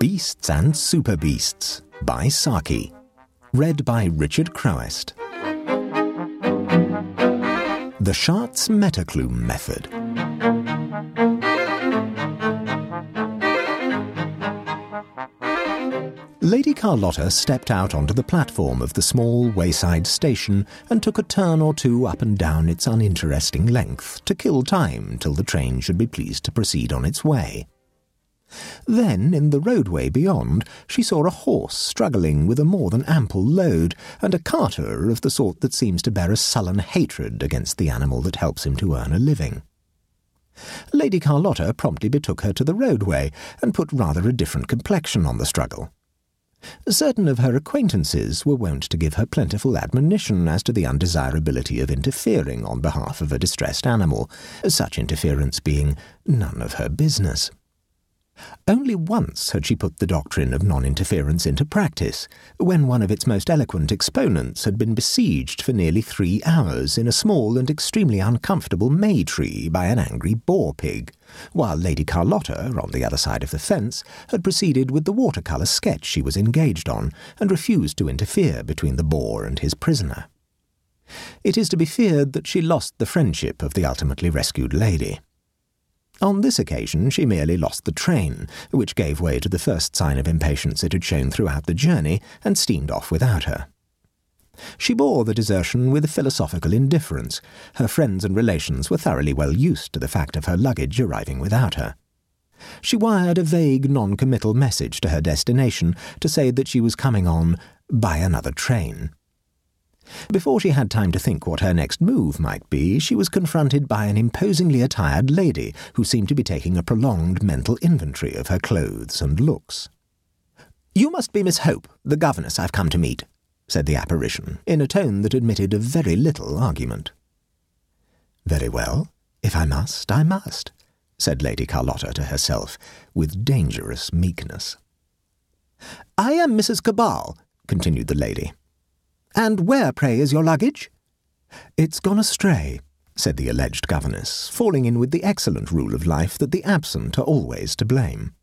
Beasts and Super Beasts by Saki. Read by Richard Crowest. The Schartz Metterklume Method. Lady Carlotta stepped out onto the platform of the small wayside station and took a turn or two up and down its uninteresting length to kill time till the train should be pleased to proceed on its way. Then, in the roadway beyond, she saw a horse struggling with a more than ample load, and a carter of the sort that seems to bear a sullen hatred against the animal that helps him to earn a living. Lady Carlotta promptly betook her to the roadway and put rather a different complexion on the struggle. Certain of her acquaintances were wont to give her plentiful admonition as to the undesirability of interfering on behalf of a distressed animal, such interference being none of her business. Only once had she put the doctrine of non interference into practice, when one of its most eloquent exponents had been besieged for nearly three hours in a small and extremely uncomfortable may tree by an angry boar pig, while Lady Carlotta, on the other side of the fence, had proceeded with the watercolour sketch she was engaged on, and refused to interfere between the boar and his prisoner. It is to be feared that she lost the friendship of the ultimately rescued lady. On this occasion, she merely lost the train, which gave way to the first sign of impatience it had shown throughout the journey, and steamed off without her. She bore the desertion with a philosophical indifference. Her friends and relations were thoroughly well used to the fact of her luggage arriving without her. She wired a vague non committal message to her destination to say that she was coming on by another train. Before she had time to think what her next move might be, she was confronted by an imposingly attired lady who seemed to be taking a prolonged mental inventory of her clothes and looks. You must be Miss Hope, the governess I've come to meet, said the apparition, in a tone that admitted of very little argument. Very well. If I must, I must, said Lady Carlotta to herself, with dangerous meekness. I am Mrs. Quabarl, continued the lady. And where, pray, is your luggage? It's gone astray, said the alleged governess, falling in with the excellent rule of life that the absent are always to blame.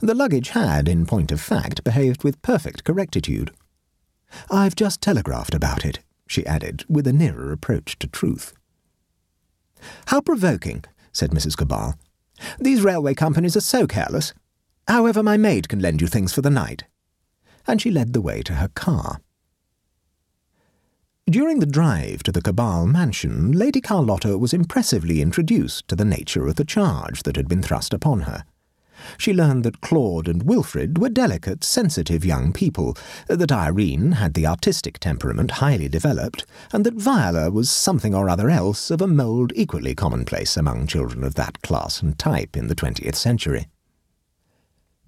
The luggage had, in point of fact, behaved with perfect correctitude. I've just telegraphed about it, she added, with a nearer approach to truth. How provoking, said Mrs. Quabarl. These railway companies are so careless. However, my maid can lend you things for the night. And she led the way to her car. During the drive to the Quabarl mansion, Lady Carlotta was impressively introduced to the nature of the charge that had been thrust upon her. She learned that Claude and Wilfrid were delicate, sensitive young people, that Irene had the artistic temperament highly developed, and that Viola was something or other else of a mould equally commonplace among children of that class and type in the twentieth century.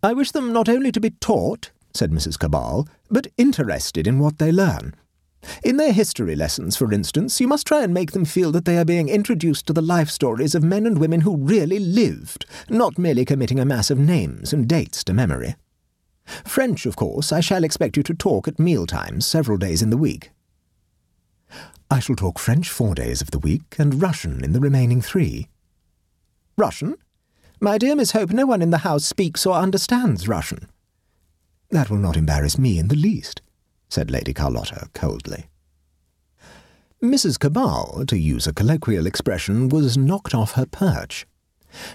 I wish them not only to be taught, said Mrs. Quabarl, but interested in what they learn. In their history lessons, for instance, you must try and make them feel that they are being introduced to the life stories of men and women who really lived, not merely committing a mass of names and dates to memory. French, of course, I shall expect you to talk at meal times several days in the week. I shall talk French four days of the week and Russian in the remaining three. Russian? My dear Miss Hope, no one in the house speaks or understands Russian. That will not embarrass me in the least said Lady Carlotta coldly. Mrs. Quabarl, to use a colloquial expression, was knocked off her perch.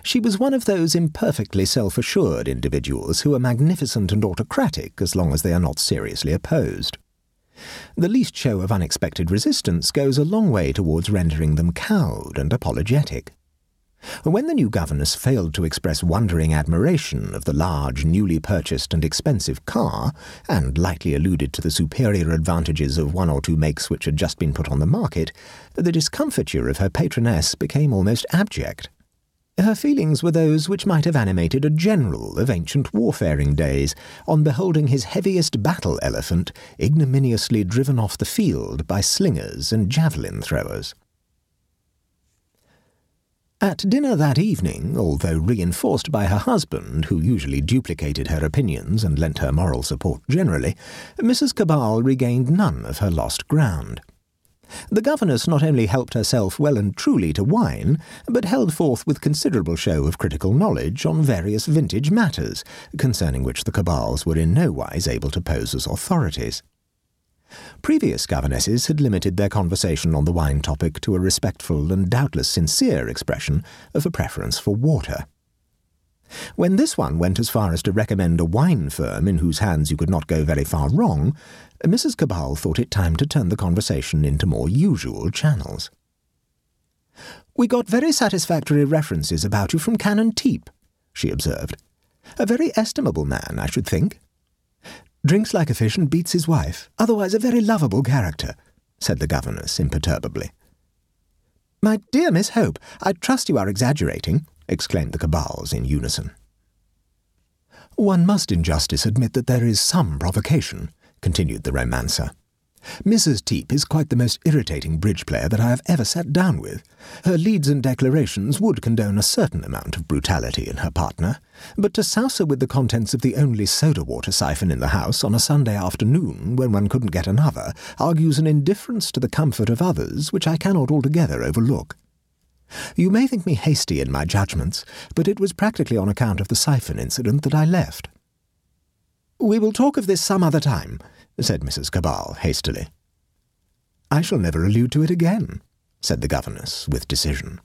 She was one of those imperfectly self assured individuals who are magnificent and autocratic as long as they are not seriously opposed. The least show of unexpected resistance goes a long way towards rendering them cowed and apologetic. When the new governess failed to express wondering admiration of the large, newly purchased and expensive car, and lightly alluded to the superior advantages of one or two makes which had just been put on the market, the discomfiture of her patroness became almost abject. Her feelings were those which might have animated a general of ancient warfaring days on beholding his heaviest battle elephant ignominiously driven off the field by slingers and javelin throwers. At dinner that evening, although reinforced by her husband, who usually duplicated her opinions and lent her moral support generally, Mrs. Quabarl regained none of her lost ground. The governess not only helped herself well and truly to wine, but held forth with considerable show of critical knowledge on various vintage matters, concerning which the Quabarls were in no wise able to pose as authorities. Previous governesses had limited their conversation on the wine topic to a respectful and doubtless sincere expression of a preference for water. When this one went as far as to recommend a wine firm in whose hands you could not go very far wrong, Mrs. Quabarl thought it time to turn the conversation into more usual channels. We got very satisfactory references about you from Canon Teep, she observed. A very estimable man, I should think. Drinks like a fish and beats his wife, otherwise a very lovable character, said the governess imperturbably. My dear Miss Hope, I trust you are exaggerating, exclaimed the Quabarls in unison. One must in justice admit that there is some provocation, continued the romancer. Mrs. Teep is quite the most irritating bridge player that I have ever sat down with. Her leads and declarations would condone a certain amount of brutality in her partner, but to souse her with the contents of the only soda water siphon in the house on a Sunday afternoon when one couldn't get another argues an indifference to the comfort of others which I cannot altogether overlook. You may think me hasty in my judgments, but it was practically on account of the siphon incident that I left. We will talk of this some other time, said Mrs. Quabarl hastily. I shall never allude to it again, said the governess with decision.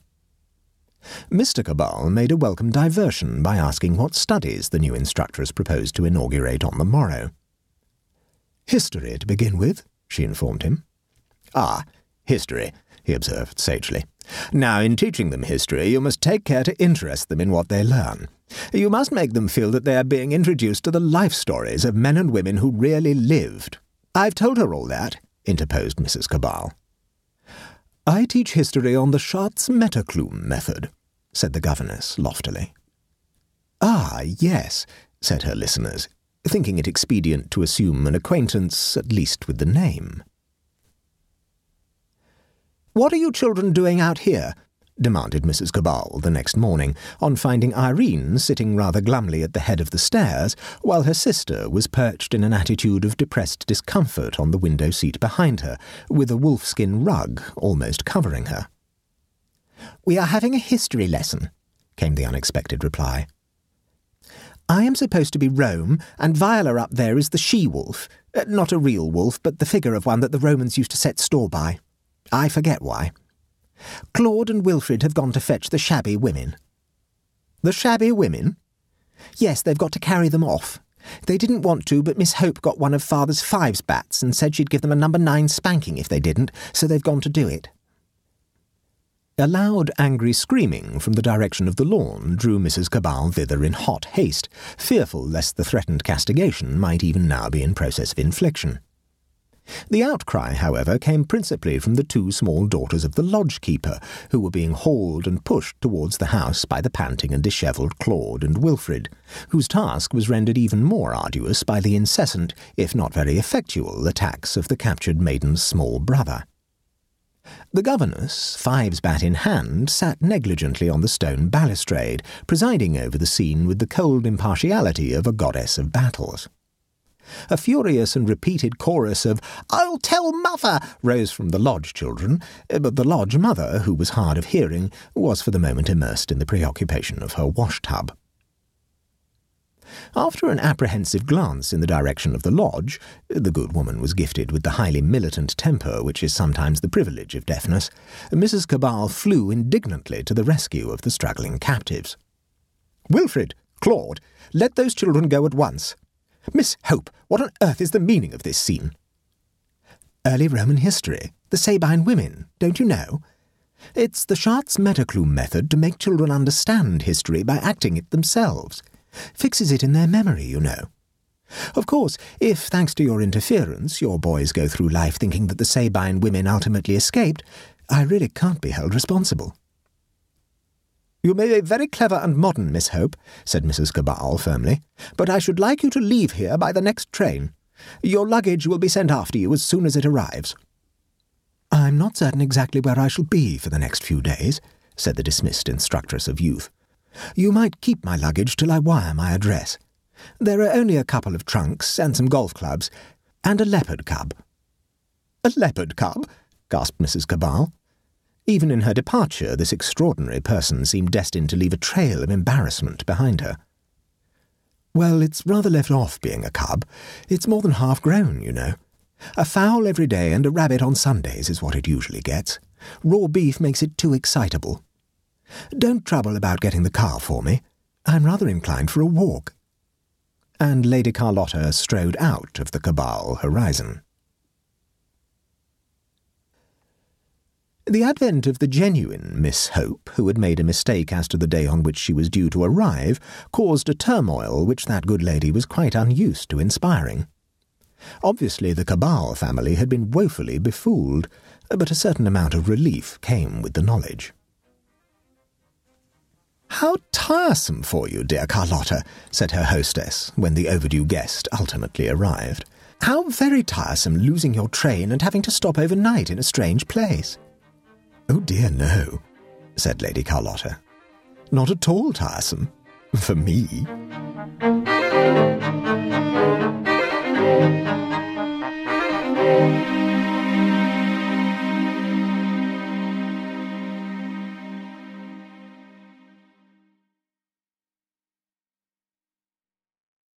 Mr. Quabarl made a welcome diversion by asking what studies the new instructress proposed to inaugurate on the morrow. History, to begin with, she informed him. Ah, history, he observed sagely. Now, in teaching them history, you must take care to interest them in what they learn. You must make them feel that they are being introduced to the life stories of men and women who really lived. I've told her all that, interposed Mrs. Quabarl. I teach history on the Schartz Metterklume method, said the governess loftily. Ah, yes, said her listeners, thinking it expedient to assume an acquaintance, at least with the name. What are you children doing out here? Demanded Mrs. Quabarl the next morning, on finding Irene sitting rather glumly at the head of the stairs, while her sister was perched in an attitude of depressed discomfort on the window seat behind her, with a wolfskin rug almost covering her. We are having a history lesson, came the unexpected reply. I am supposed to be Rome, and Viola up there is the she wolf. Uh, not a real wolf, but the figure of one that the Romans used to set store by. I forget why. Claude and Wilfrid have gone to fetch the shabby women. The shabby women? Yes, they've got to carry them off. They didn't want to, but Miss Hope got one of Father's fives bats and said she'd give them a number nine spanking if they didn't, so they've gone to do it. A loud, angry screaming from the direction of the lawn drew Mrs. Quabarl thither in hot haste, fearful lest the threatened castigation might even now be in process of infliction. The outcry, however, came principally from the two small daughters of the lodge keeper, who were being hauled and pushed towards the house by the panting and dishevelled Claude and Wilfrid, whose task was rendered even more arduous by the incessant, if not very effectual, attacks of the captured maiden's small brother. The governess, fives bat in hand, sat negligently on the stone balustrade, presiding over the scene with the cold impartiality of a goddess of battles. A furious and repeated chorus of, I'll tell mother, rose from the lodge children, but the lodge mother, who was hard of hearing, was for the moment immersed in the preoccupation of her wash tub. After an apprehensive glance in the direction of the lodge, the good woman was gifted with the highly militant temper which is sometimes the privilege of deafness, Mrs. Quabarl flew indignantly to the rescue of the struggling captives. Wilfrid, Claude, let those children go at once. Miss Hope, what on earth is the meaning of this scene? Early Roman history, the Sabine women, don't you know? It's the Schartz Metterklume method to make children understand history by acting it themselves. Fixes it in their memory, you know. Of course, if, thanks to your interference, your boys go through life thinking that the Sabine women ultimately escaped, I really can't be held responsible. You may be very clever and modern, Miss Hope, said Mrs. Quabarl firmly, but I should like you to leave here by the next train. Your luggage will be sent after you as soon as it arrives. I'm not certain exactly where I shall be for the next few days, said the dismissed instructress of youth. You might keep my luggage till I wire my address. There are only a couple of trunks and some golf clubs, and a leopard cub. A leopard cub? gasped Mrs. Quabarl. Even in her departure, this extraordinary person seemed destined to leave a trail of embarrassment behind her. Well, it's rather left off being a cub. It's more than half grown, you know. A fowl every day and a rabbit on Sundays is what it usually gets. Raw beef makes it too excitable. Don't trouble about getting the car for me. I'm rather inclined for a walk. And Lady Carlotta strode out of the Quabarl horizon. The advent of the genuine Miss Hope, who had made a mistake as to the day on which she was due to arrive, caused a turmoil which that good lady was quite unused to inspiring. Obviously, the Quabarl family had been woefully befooled, but a certain amount of relief came with the knowledge. How tiresome for you, dear Carlotta, said her hostess when the overdue guest ultimately arrived. How very tiresome losing your train and having to stop overnight in a strange place. Oh dear, no, said Lady Carlotta. Not at all tiresome. For me.